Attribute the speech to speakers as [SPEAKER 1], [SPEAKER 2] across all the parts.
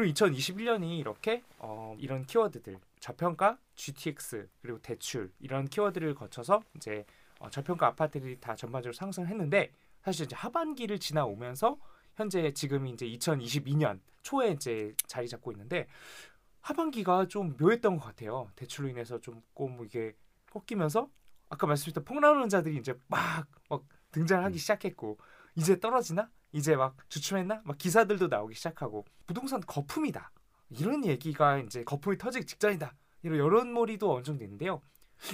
[SPEAKER 1] 그리고 2021년이 이렇게 어, 이런 키워드들 저평가, GTX 그리고 대출 이런 키워드를 거쳐서 이제 어, 저평가 아파트들이 다 전반적으로 상승했는데 사실 이제 하반기를 지나오면서 현재 지금이 이제 2022년 초에 이제 자리 잡고 있는데 하반기가 좀 묘했던 것 같아요. 대출로 인해서 조금 이게 꺾이면서 아까 말씀드렸던 폭락론자들이 이제 막, 막 등장하기 시작했고 이제 떨어지나? 이제 막 주춤했나? 막 기사들도 나오기 시작하고 부동산 거품이다. 이런 얘기가 이제 거품이 터지기 직전이다. 이런 여론몰이도 어느 정도 있는데요.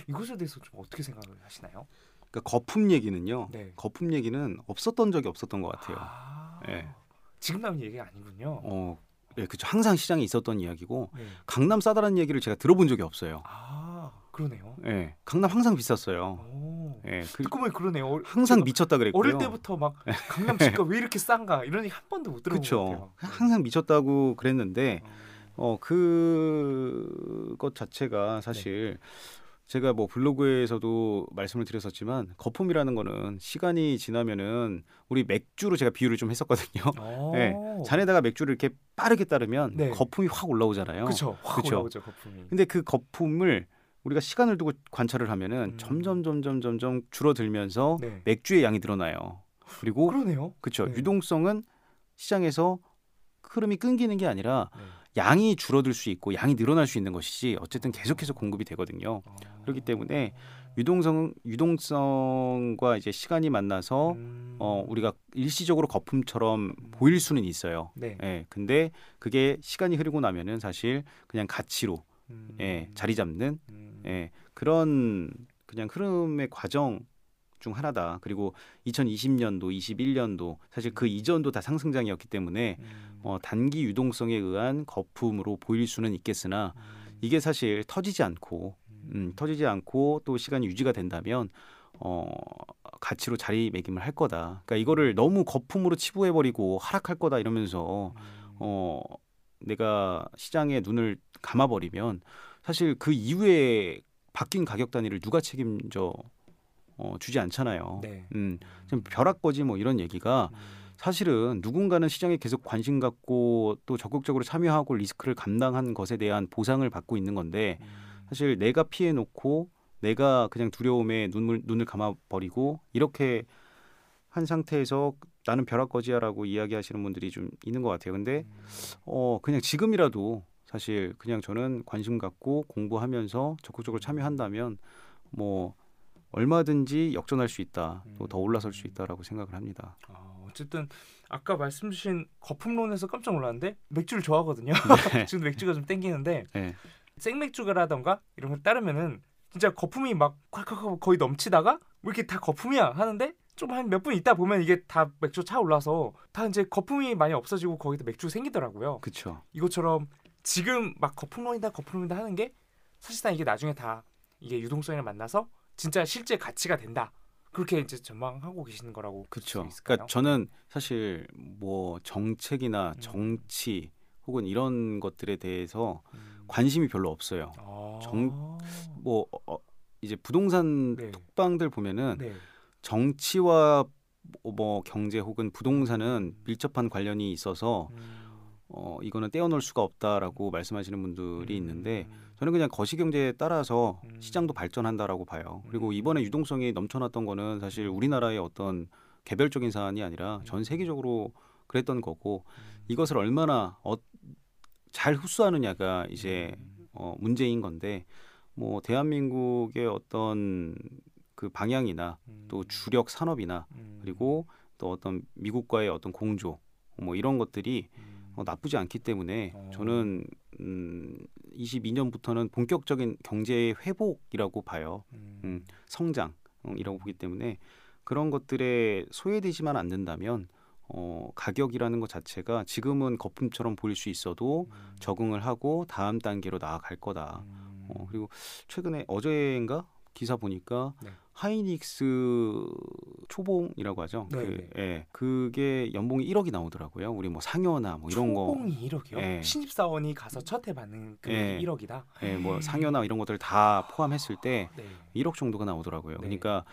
[SPEAKER 1] 이것에 대해서 좀 어떻게 생각을 하시나요?
[SPEAKER 2] 그러니까 거품 얘기는요.
[SPEAKER 1] 네.
[SPEAKER 2] 거품 얘기는 없었던 적이 없었던 것 같아요.
[SPEAKER 1] 아,
[SPEAKER 2] 예.
[SPEAKER 1] 지금 나온 얘기가 아니군요.
[SPEAKER 2] 어, 예, 그죠. 항상 시장에 있었던 이야기고
[SPEAKER 1] 네.
[SPEAKER 2] 강남 싸다는 얘기를 제가 들어본 적이 없어요.
[SPEAKER 1] 아 그러네요.
[SPEAKER 2] 예, 강남 항상 비쌌어요.
[SPEAKER 1] 오.
[SPEAKER 2] 예, 그,
[SPEAKER 1] 듣고 보니 그러네요. 어,
[SPEAKER 2] 항상 미쳤다 그랬고요.
[SPEAKER 1] 어릴 때부터 막 강남 집가 왜 이렇게 싼가 이런 얘기 한 번도 못 들어본 것
[SPEAKER 2] 그렇죠.
[SPEAKER 1] 같아요.
[SPEAKER 2] 항상 미쳤다고 그랬는데
[SPEAKER 1] 어,
[SPEAKER 2] 어 그것 자체가 사실
[SPEAKER 1] 네.
[SPEAKER 2] 제가 뭐 블로그에서도 말씀을 드렸었지만 거품이라는 거는 시간이 지나면은 우리 맥주로 제가 비유를 좀 했었거든요.
[SPEAKER 1] 어.
[SPEAKER 2] 네, 잔에다가 맥주를 이렇게 빠르게 따르면
[SPEAKER 1] 네.
[SPEAKER 2] 거품이 확 올라오잖아요.
[SPEAKER 1] 그렇죠. 확
[SPEAKER 2] 그쵸.
[SPEAKER 1] 올라오죠 거품이.
[SPEAKER 2] 근데 그 거품을 우리가 시간을 두고 관찰을 하면은
[SPEAKER 1] 음.
[SPEAKER 2] 점점 점점 점점 줄어들면서
[SPEAKER 1] 네.
[SPEAKER 2] 맥주의 양이 늘어나요. 그리고
[SPEAKER 1] 그러네요.
[SPEAKER 2] 그렇죠.
[SPEAKER 1] 네.
[SPEAKER 2] 유동성은 시장에서 흐름이 끊기는 게 아니라
[SPEAKER 1] 네.
[SPEAKER 2] 양이 줄어들 수 있고 양이 늘어날 수 있는 것이지 어쨌든 계속해서 공급이 되거든요.
[SPEAKER 1] 어.
[SPEAKER 2] 그렇기 때문에 유동성 유동성과 이제 시간이 만나서
[SPEAKER 1] 음.
[SPEAKER 2] 어 우리가 일시적으로 거품처럼 보일 수는 있어요.
[SPEAKER 1] 네.
[SPEAKER 2] 예. 근데 그게 시간이 흐르고 나면은 사실 그냥 가치로
[SPEAKER 1] 음.
[SPEAKER 2] 예, 자리 잡는
[SPEAKER 1] 음.
[SPEAKER 2] 예, 그런 그냥 흐름의 과정 중 하나다. 그리고 2020년도, 21년도 사실 그 이전도 다 상승장이었기 때문에
[SPEAKER 1] 음.
[SPEAKER 2] 어, 단기 유동성에 의한 거품으로 보일 수는 있겠으나
[SPEAKER 1] 음.
[SPEAKER 2] 이게 사실 터지지 않고 음, 터지지 않고 또 시간이 유지가 된다면 어, 가치로 자리매김을 할 거다. 그러니까 이거를 너무 거품으로 치부해 버리고 하락할 거다 이러면서
[SPEAKER 1] 음.
[SPEAKER 2] 어, 내가 시장에 눈을 감아 버리면 사실 그 이후에 바뀐 가격 단위를 누가 책임져 어, 주지 않잖아요.
[SPEAKER 1] 네.
[SPEAKER 2] 음, 좀 벼락거지 뭐 이런 얘기가
[SPEAKER 1] 음.
[SPEAKER 2] 사실은 누군가는 시장에 계속 관심 갖고 또 적극적으로 참여하고 리스크를 감당한 것에 대한 보상을 받고 있는 건데
[SPEAKER 1] 음.
[SPEAKER 2] 사실 내가 피해 놓고 내가 그냥 두려움에 눈을 눈을 감아 버리고 이렇게 한 상태에서 나는 벼락거지야라고 이야기하시는 분들이 좀 있는 것 같아요. 근데
[SPEAKER 1] 음.
[SPEAKER 2] 어 그냥 지금이라도 사실 그냥 저는 관심 갖고 공부하면서 적극적으로 참여한다면 뭐 얼마든지 역전할 수 있다. 또 더 올라설 수 있다라고 생각을 합니다.
[SPEAKER 1] 아, 어쨌든 아까 말씀 주신 거품론에서 깜짝 놀랐는데 맥주를 좋아하거든요.
[SPEAKER 2] 네.
[SPEAKER 1] 지금 맥주가 좀 땡기는데
[SPEAKER 2] 네.
[SPEAKER 1] 생맥주라던가 이런 걸 따르면은 진짜 거품이 막 콸콸콸 거의 넘치다가 왜 이렇게 다 거품이야 하는데 좀 한 몇 분 있다 보면 이게 다 맥주 차 올라서 다 이제 거품이 많이 없어지고 거기다 맥주 생기더라고요.
[SPEAKER 2] 그렇죠.
[SPEAKER 1] 이것처럼 지금 막 거품론이다 거품론이다 하는 게 사실상 이게 나중에 다 이게 유동성을 만나서 진짜 실제 가치가 된다. 그렇게 이제 전망하고 계시는 거라고
[SPEAKER 2] 그렇죠. 그러니까 저는 사실 뭐 정책이나
[SPEAKER 1] 음.
[SPEAKER 2] 정치 혹은 이런 것들에 대해서
[SPEAKER 1] 음.
[SPEAKER 2] 관심이 별로 없어요.
[SPEAKER 1] 아.
[SPEAKER 2] 정- 뭐 어, 이제 부동산
[SPEAKER 1] 네.
[SPEAKER 2] 톡방들 보면은
[SPEAKER 1] 네.
[SPEAKER 2] 정치와 뭐- 뭐 경제 혹은 부동산은
[SPEAKER 1] 음.
[SPEAKER 2] 밀접한 관련이 있어서
[SPEAKER 1] 음.
[SPEAKER 2] 어 이거는 떼어놓을 수가 없다라고 말씀하시는 분들이 있는데
[SPEAKER 1] 음.
[SPEAKER 2] 저는 그냥 거시경제에 따라서
[SPEAKER 1] 음.
[SPEAKER 2] 시장도 발전한다라고 봐요. 그리고
[SPEAKER 1] 음.
[SPEAKER 2] 이번에 유동성이 넘쳐났던 거는 사실 우리나라의 어떤 개별적인 사안이 아니라 전 세계적으로 그랬던 거고
[SPEAKER 1] 음.
[SPEAKER 2] 이것을 얼마나 어, 잘 흡수하느냐가 이제
[SPEAKER 1] 음.
[SPEAKER 2] 어, 문제인 건데 뭐 대한민국의 어떤 그 방향이나 또 주력 산업이나
[SPEAKER 1] 음.
[SPEAKER 2] 그리고 또 어떤 미국과의 어떤 공조 뭐 이런 것들이
[SPEAKER 1] 음.
[SPEAKER 2] 어, 나쁘지 않기 때문에
[SPEAKER 1] 어.
[SPEAKER 2] 저는 음, 22년부터는 본격적인 경제의 회복이라고 봐요.
[SPEAKER 1] 음.
[SPEAKER 2] 음, 성장이라고 보기 때문에 그런 것들에 소외되지만 않는다면 어, 가격이라는 것 자체가 지금은 거품처럼 보일 수 있어도
[SPEAKER 1] 음.
[SPEAKER 2] 적응을 하고 다음 단계로 나아갈 거다.
[SPEAKER 1] 음.
[SPEAKER 2] 어, 그리고 최근에 어제인가 기사 보니까
[SPEAKER 1] 네.
[SPEAKER 2] 하이닉스 초봉이라고 하죠.
[SPEAKER 1] 네,
[SPEAKER 2] 그,
[SPEAKER 1] 네.
[SPEAKER 2] 예, 그게 연봉이 1억이 나오더라고요. 우리 뭐 상여나 뭐 이런 거,
[SPEAKER 1] 초봉이 1억이요?
[SPEAKER 2] 예.
[SPEAKER 1] 신입사원이 가서 첫해 받는 금액이
[SPEAKER 2] 예.
[SPEAKER 1] 1억이다.
[SPEAKER 2] 예, 뭐 상여나 이런 것들 다 포함했을 때
[SPEAKER 1] 네.
[SPEAKER 2] 1억 정도가 나오더라고요.
[SPEAKER 1] 네.
[SPEAKER 2] 그러니까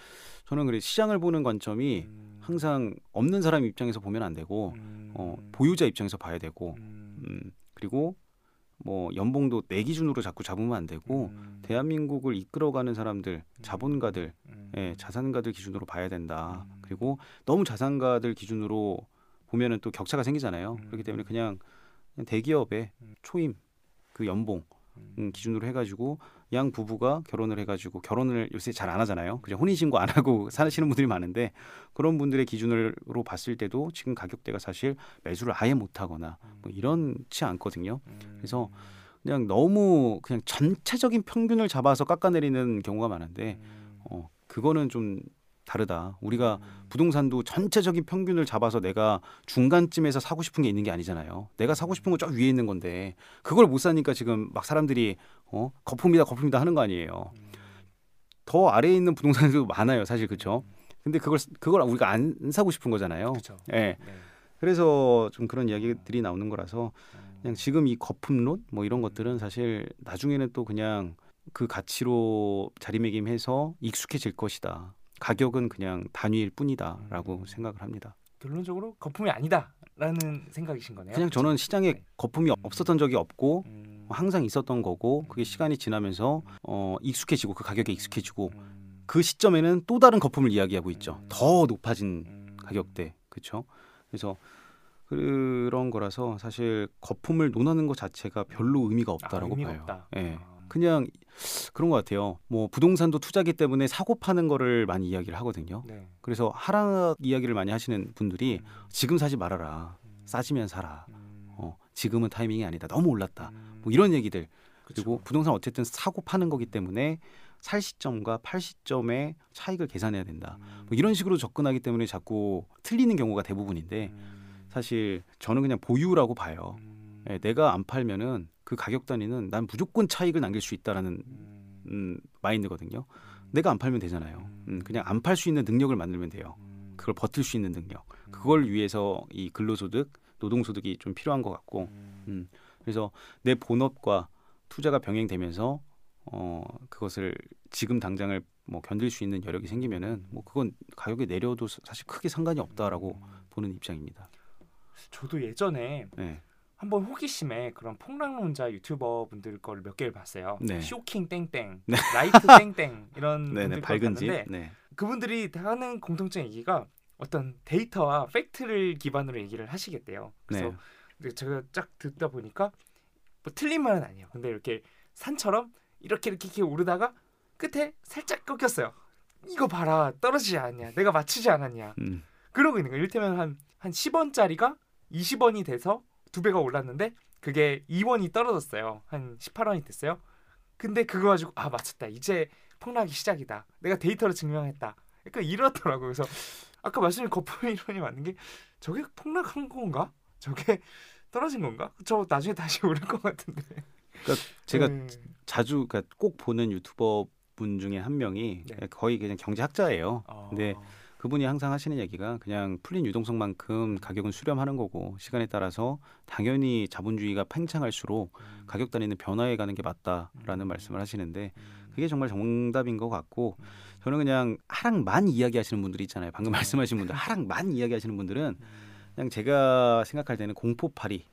[SPEAKER 2] 저는 그래 시장을 보는 관점이
[SPEAKER 1] 음.
[SPEAKER 2] 항상 없는 사람 입장에서 보면 안 되고
[SPEAKER 1] 음.
[SPEAKER 2] 어, 보유자 입장에서 봐야 되고
[SPEAKER 1] 음.
[SPEAKER 2] 음, 그리고 뭐 연봉도 내 기준으로 자꾸 잡으면 안 되고
[SPEAKER 1] 음.
[SPEAKER 2] 대한민국을 이끌어가는 사람들 자본가들
[SPEAKER 1] 음.
[SPEAKER 2] 예, 자산가들 기준으로 봐야 된다.
[SPEAKER 1] 음.
[SPEAKER 2] 그리고 너무 자산가들 기준으로 보면은 또 격차가 생기잖아요.
[SPEAKER 1] 음.
[SPEAKER 2] 그렇기 때문에 그냥, 그냥 대기업의
[SPEAKER 1] 음.
[SPEAKER 2] 초임 그 연봉
[SPEAKER 1] 음.
[SPEAKER 2] 음, 기준으로 해가지고 양 부부가 결혼을 해가지고 결혼을 요새 잘 안 하잖아요. 그죠? 혼인 신고 안 하고 사시는 분들이 많은데 그런 분들의 기준으로 봤을 때도 지금 가격대가 사실 매수를 아예 못하거나 뭐 이런치 않거든요.
[SPEAKER 1] 음.
[SPEAKER 2] 그래서 그냥 너무 그냥 전체적인 평균을 잡아서 깎아내리는 경우가 많은데
[SPEAKER 1] 음.
[SPEAKER 2] 어, 그거는 좀 다르다. 우리가
[SPEAKER 1] 음.
[SPEAKER 2] 부동산도 전체적인 평균을 잡아서 내가 중간쯤에서 사고 싶은 게 있는 게 아니잖아요. 내가 사고 싶은 건 저 위에 있는 건데 그걸 못 사니까 지금 막 사람들이 어 거품이다 거품이다 하는 거 아니에요.
[SPEAKER 1] 음.
[SPEAKER 2] 더 아래에 있는 부동산도 많아요, 사실 그렇죠. 근데 그걸 그걸 우리가 안 사고 싶은 거잖아요.
[SPEAKER 1] 그렇죠.
[SPEAKER 2] 예.
[SPEAKER 1] 네.
[SPEAKER 2] 그래서 좀 그런 이야기들이 나오는 거라서
[SPEAKER 1] 음.
[SPEAKER 2] 그냥 지금 이 거품론 뭐 이런 것들은 사실 나중에는 또 그냥 그 가치로 자리매김해서 익숙해질 것이다. 가격은 그냥 단위일 뿐이다라고
[SPEAKER 1] 음.
[SPEAKER 2] 생각을 합니다.
[SPEAKER 1] 결론적으로 거품이 아니다라는 생각이신 거네요.
[SPEAKER 2] 그냥 저는 시장에
[SPEAKER 1] 네.
[SPEAKER 2] 거품이
[SPEAKER 1] 음.
[SPEAKER 2] 없었던 적이 없고
[SPEAKER 1] 음.
[SPEAKER 2] 항상 있었던 거고 그게
[SPEAKER 1] 음.
[SPEAKER 2] 시간이 지나면서 어 익숙해지고 그 가격에 익숙해지고
[SPEAKER 1] 음.
[SPEAKER 2] 그 시점에는 또 다른 거품을 이야기하고 있죠.
[SPEAKER 1] 음.
[SPEAKER 2] 더 높아진
[SPEAKER 1] 음.
[SPEAKER 2] 가격대 그렇죠. 그래서 그런 거라서 사실 거품을 논하는 것 자체가 별로 의미가 없다라고
[SPEAKER 1] 아, 의미가
[SPEAKER 2] 봐요.
[SPEAKER 1] 없다.
[SPEAKER 2] 예.
[SPEAKER 1] 아.
[SPEAKER 2] 그냥 그런 것 같아요. 뭐 부동산도 투자기 때문에 사고 파는 거를 많이 이야기를 하거든요.
[SPEAKER 1] 네.
[SPEAKER 2] 그래서 하락 이야기를 많이 하시는 분들이
[SPEAKER 1] 음.
[SPEAKER 2] 지금 사지 말아라.
[SPEAKER 1] 음.
[SPEAKER 2] 싸지면 사라.
[SPEAKER 1] 음.
[SPEAKER 2] 어, 지금은 타이밍이 아니다. 너무 올랐다.
[SPEAKER 1] 음.
[SPEAKER 2] 뭐 이런 얘기들.
[SPEAKER 1] 그쵸.
[SPEAKER 2] 그리고 부동산 어쨌든 사고 파는 거기 때문에 살 시점과 팔 시점의 차익을 계산해야 된다.
[SPEAKER 1] 음.
[SPEAKER 2] 뭐 이런 식으로 접근하기 때문에 자꾸 틀리는 경우가 대부분인데
[SPEAKER 1] 음.
[SPEAKER 2] 사실 저는 그냥 보유라고 봐요.
[SPEAKER 1] 음.
[SPEAKER 2] 예, 내가 안 팔면은 그 가격 단위는 난 무조건 차익을 남길 수 있다라는
[SPEAKER 1] 음.
[SPEAKER 2] 음, 마인드거든요.
[SPEAKER 1] 음.
[SPEAKER 2] 내가 안 팔면 되잖아요. 음, 그냥 안 팔 수 있는 능력을 만들면 돼요.
[SPEAKER 1] 음.
[SPEAKER 2] 그걸 버틸 수 있는 능력.
[SPEAKER 1] 음.
[SPEAKER 2] 그걸 위해서 이 근로소득, 노동소득이 좀 필요한 것 같고,
[SPEAKER 1] 음.
[SPEAKER 2] 음, 그래서 내 본업과 투자가 병행되면서 어 그것을 지금 당장을 뭐 견딜 수 있는 여력이 생기면은 뭐 그건 가격이 내려도 사- 사실 크게 상관이 없다라고
[SPEAKER 1] 음.
[SPEAKER 2] 보는 입장입니다.
[SPEAKER 1] 저도 예전에
[SPEAKER 2] 네,
[SPEAKER 1] 한번 호기심에 그런 폭락론자 유튜버 분들 거를 몇 개를 봤어요.
[SPEAKER 2] 네.
[SPEAKER 1] 쇼킹 땡땡,
[SPEAKER 2] 네.
[SPEAKER 1] 라이트 땡땡 이런 분들 걸
[SPEAKER 2] 밝은 집.
[SPEAKER 1] 봤는데
[SPEAKER 2] 네,
[SPEAKER 1] 그분들이 다 하는 공통점 얘기가 어떤 데이터와 팩트를 기반으로 얘기를 하시겠대요. 그래서
[SPEAKER 2] 네,
[SPEAKER 1] 제가 쫙 듣다 보니까 뭐 틀린 말은 아니에요. 근데 이렇게 산처럼 이렇게 이렇게, 이렇게 오르다가 끝에 살짝 꺾였어요. 이거 봐라 떨어지지 않냐 내가 맞추지 않았냐
[SPEAKER 2] 음,
[SPEAKER 1] 그러고 있는 거예요. 이를테면 한, 한 10원짜리가 20원이 돼서 두 배가 올랐는데 그게 2원이 떨어졌어요. 한 18원이 됐어요. 근데 그거 가지고 아 맞췄다. 이제 폭락이 시작이다. 내가 데이터로 증명했다. 약간 이렇더라고요. 그래서 아까 말씀드린 거품 이론이 맞는 게 저게 폭락한 건가? 저게 떨어진 건가? 저 나중에 다시 오를 것 같은데.
[SPEAKER 2] 제가
[SPEAKER 1] 네.
[SPEAKER 2] 자주 그러니까 꼭 보는 유튜버 분 중에 한 명이
[SPEAKER 1] 네.
[SPEAKER 2] 거의 그냥 경제학자예요.
[SPEAKER 1] 어,
[SPEAKER 2] 근데 그분이 항상 하시는 얘기가 그냥 풀린 유동성만큼 가격은 수렴하는 거고 시간에 따라서 당연히 자본주의가 팽창할수록
[SPEAKER 1] 음,
[SPEAKER 2] 가격 단위는 변화해 가는 게 맞다라는
[SPEAKER 1] 음.
[SPEAKER 2] 말씀을 하시는데
[SPEAKER 1] 음,
[SPEAKER 2] 그게 정말 정답인 것 같고
[SPEAKER 1] 음,
[SPEAKER 2] 저는 그냥 하락만 이야기하시는 분들이 있잖아요. 방금
[SPEAKER 1] 네.
[SPEAKER 2] 말씀하신 분들. 하락만 이야기하시는 분들은
[SPEAKER 1] 음,
[SPEAKER 2] 그냥 제가 생각할 때는 공포팔이라고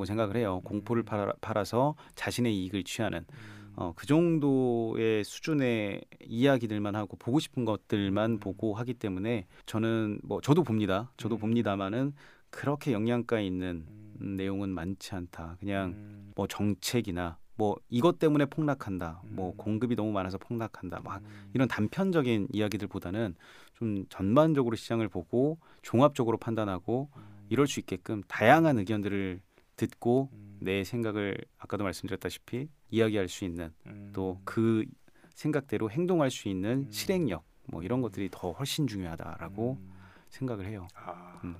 [SPEAKER 1] 음,
[SPEAKER 2] 생각을 해요. 공포를
[SPEAKER 1] 음,
[SPEAKER 2] 팔아, 팔아 서 자신의 이익을 취하는.
[SPEAKER 1] 음,
[SPEAKER 2] 어, 그 정도의 수준의 이야기들만 하고 보고 싶은 것들만
[SPEAKER 1] 음.
[SPEAKER 2] 보고 하기 때문에 저는 뭐 저도 봅니다. 저도
[SPEAKER 1] 음.
[SPEAKER 2] 봅니다만은 그렇게 영양가 있는
[SPEAKER 1] 음,
[SPEAKER 2] 음, 내용은 많지 않다. 그냥
[SPEAKER 1] 음,
[SPEAKER 2] 뭐 정책이나 뭐 이것 때문에 폭락한다. 뭐
[SPEAKER 1] 음.
[SPEAKER 2] 공급이 너무 많아서 폭락한다. 막
[SPEAKER 1] 음,
[SPEAKER 2] 이런 단편적인 이야기들보다는 좀 전반적으로 시장을 보고 종합적으로 판단하고
[SPEAKER 1] 음,
[SPEAKER 2] 이럴 수 있게끔 다양한 의견들을 듣고
[SPEAKER 1] 음,
[SPEAKER 2] 내 생각을 아까도 말씀드렸다시피 이야기할 수 있는
[SPEAKER 1] 음,
[SPEAKER 2] 또그 생각대로 행동할 수 있는
[SPEAKER 1] 음.
[SPEAKER 2] 실행력 뭐 이런 것들이 더 훨씬 중요하다라고
[SPEAKER 1] 음.
[SPEAKER 2] 생각을 해요.
[SPEAKER 1] 아,
[SPEAKER 2] 음.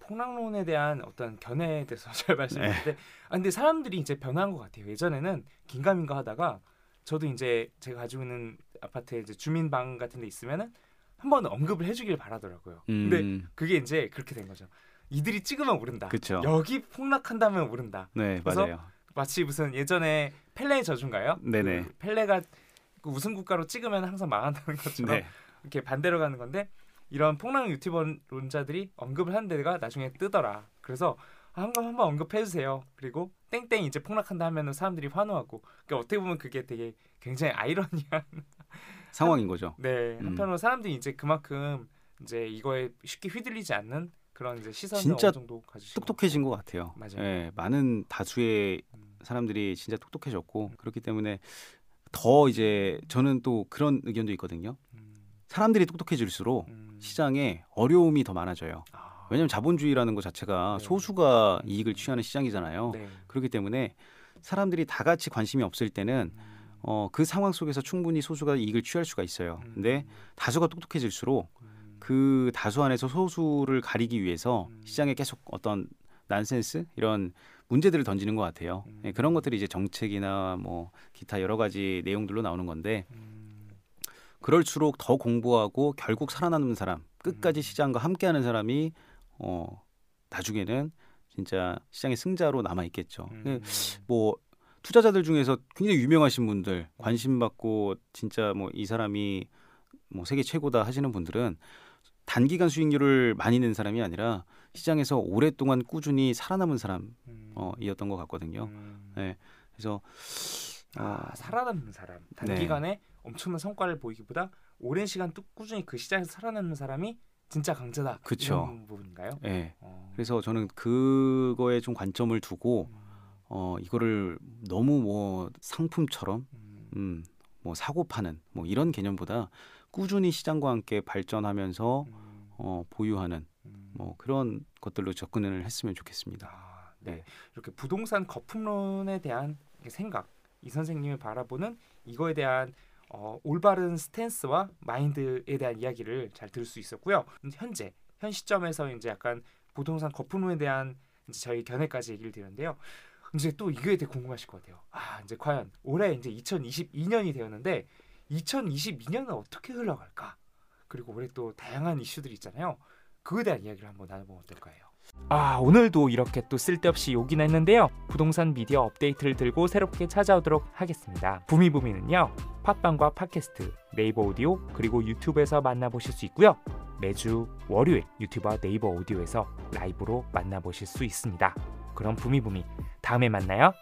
[SPEAKER 1] 폭락론에 대한 어떤 견해에 대해서 잘 말씀드렸는데 아 근데 사람들이 이제 변한 것 같아요. 예전에는 긴가민가 하다가 저도 이제 제가 가지고 있는 아파트에 이제 주민방 같은 데 있으면은 한번 언급을 해주길 바라더라고요. 근데
[SPEAKER 2] 음,
[SPEAKER 1] 그게 이제 그렇게 된 거죠. 이들이 찍으면 오른다.
[SPEAKER 2] 그쵸.
[SPEAKER 1] 여기 폭락한다면 오른다.
[SPEAKER 2] 네, 맞아요.
[SPEAKER 1] 마치 무슨 예전에 펠레의 저주인가요?
[SPEAKER 2] 네네.
[SPEAKER 1] 그 펠레가 그 우승 국가로 찍으면 항상 망한다는 것처럼
[SPEAKER 2] 네.
[SPEAKER 1] 이렇게 반대로 가는 건데 이런 폭락 유튜버론자들이 언급을 하는 데가 나중에 뜨더라. 그래서 아, 한번 한번 언급해 주세요. 그리고 땡땡 이제 폭락한다 하면은 사람들이 환호하고. 그러니까 어떻게 보면 그게 되게 굉장히 아이러니한.
[SPEAKER 2] 상황인 거죠.
[SPEAKER 1] 네.
[SPEAKER 2] 음.
[SPEAKER 1] 한편으로 사람들이 이제 그만큼 이제 이거에 쉽게 휘둘리지 않는 그런 이제 시선을
[SPEAKER 2] 진짜. 똑똑해진 것 같아요.
[SPEAKER 1] 맞아요.
[SPEAKER 2] 예, 많은 다수의
[SPEAKER 1] 음.
[SPEAKER 2] 사람들이 진짜 똑똑해졌고 그렇기 때문에 더 이제 저는 또 그런 의견도 있거든요.
[SPEAKER 1] 음.
[SPEAKER 2] 사람들이 똑똑해질수록
[SPEAKER 1] 음.
[SPEAKER 2] 시장에 어려움이 더 많아져요.
[SPEAKER 1] 아.
[SPEAKER 2] 왜냐하면 자본주의라는 것 자체가
[SPEAKER 1] 네.
[SPEAKER 2] 소수가
[SPEAKER 1] 음.
[SPEAKER 2] 이익을 취하는 시장이잖아요.
[SPEAKER 1] 네.
[SPEAKER 2] 그렇기 때문에 사람들이 다 같이 관심이 없을 때는
[SPEAKER 1] 음.
[SPEAKER 2] 어, 그 상황 속에서 충분히 소수가 이익을 취할 수가 있어요.
[SPEAKER 1] 음.
[SPEAKER 2] 근데 다수가 똑똑해질수록
[SPEAKER 1] 음.
[SPEAKER 2] 그 다수 안에서 소수를 가리기 위해서
[SPEAKER 1] 음.
[SPEAKER 2] 시장에 계속 어떤 난센스 이런 문제들을 던지는 것 같아요.
[SPEAKER 1] 음.
[SPEAKER 2] 예, 그런 것들이 이제 정책이나 뭐 기타 여러 가지 내용들로 나오는 건데
[SPEAKER 1] 음.
[SPEAKER 2] 그럴수록 더 공부하고 결국 살아남는 사람, 끝까지
[SPEAKER 1] 음.
[SPEAKER 2] 시장과 함께하는 사람이 어 나중에는 진짜 시장의 승자로 남아 있겠죠.
[SPEAKER 1] 음.
[SPEAKER 2] 뭐 투자자들 중에서 굉장히 유명하신 분들 관심 받고 진짜 뭐 이 사람이 뭐 세계 최고다 하시는 분들은 단기간 수익률을 많이 낸 사람이 아니라 시장에서 오랫동안 꾸준히 살아남은
[SPEAKER 1] 음.
[SPEAKER 2] 사람이었던 것 같거든요.
[SPEAKER 1] 음.
[SPEAKER 2] 네. 그래서 어,
[SPEAKER 1] 아, 살아남는 사람
[SPEAKER 2] 네.
[SPEAKER 1] 단기간에 엄청난 성과를 보이기보다 오랜 시간 뚝 꾸준히 그 시장에서 살아남는 사람이 진짜 강자다
[SPEAKER 2] 그쵸.
[SPEAKER 1] 이런 부분인가요?
[SPEAKER 2] 예.
[SPEAKER 1] 어.
[SPEAKER 2] 그래서 저는 그거에 좀 관점을 두고
[SPEAKER 1] 음,
[SPEAKER 2] 어 이거를 너무 뭐 상품처럼
[SPEAKER 1] 음,
[SPEAKER 2] 음, 뭐 사고 파는 뭐 이런 개념보다 꾸준히 시장과 함께 발전하면서
[SPEAKER 1] 음,
[SPEAKER 2] 어, 보유하는
[SPEAKER 1] 음.
[SPEAKER 2] 뭐 그런 것들로 접근을 했으면 좋겠습니다.
[SPEAKER 1] 아, 네.
[SPEAKER 2] 네.
[SPEAKER 1] 이렇게 부동산 거품론에 대한 생각 이 선생님이 바라보는 이거에 대한 어, 올바른 스탠스와 마인드에 대한 이야기를 잘 들을 수 있었고요. 현재 현 시점에서 이제 약간 부동산 거품론에 대한 이제 저희 견해까지 얘기를 드렸는데요. 이제 또 이거에 대해 궁금하실 것 같아요. 아 이제 과연 올해 이제 2022년이 되었는데 2022년은 어떻게 흘러갈까? 그리고 올해 또 다양한 이슈들이 있잖아요. 그거에 대한 이야기를 한번 나눠보면 어떨까요? 아 오늘도 이렇게 또 쓸데없이 욕이나 했는데요 부동산 미디어 업데이트를 들고 새롭게 찾아오도록 하겠습니다 부미부미는요 팟빵과 팟캐스트 네이버 오디오 그리고 유튜브에서 만나보실 수 있고요 매주 월요일 유튜브와 네이버 오디오에서 라이브로 만나보실 수 있습니다 그럼 부미부미 다음에 만나요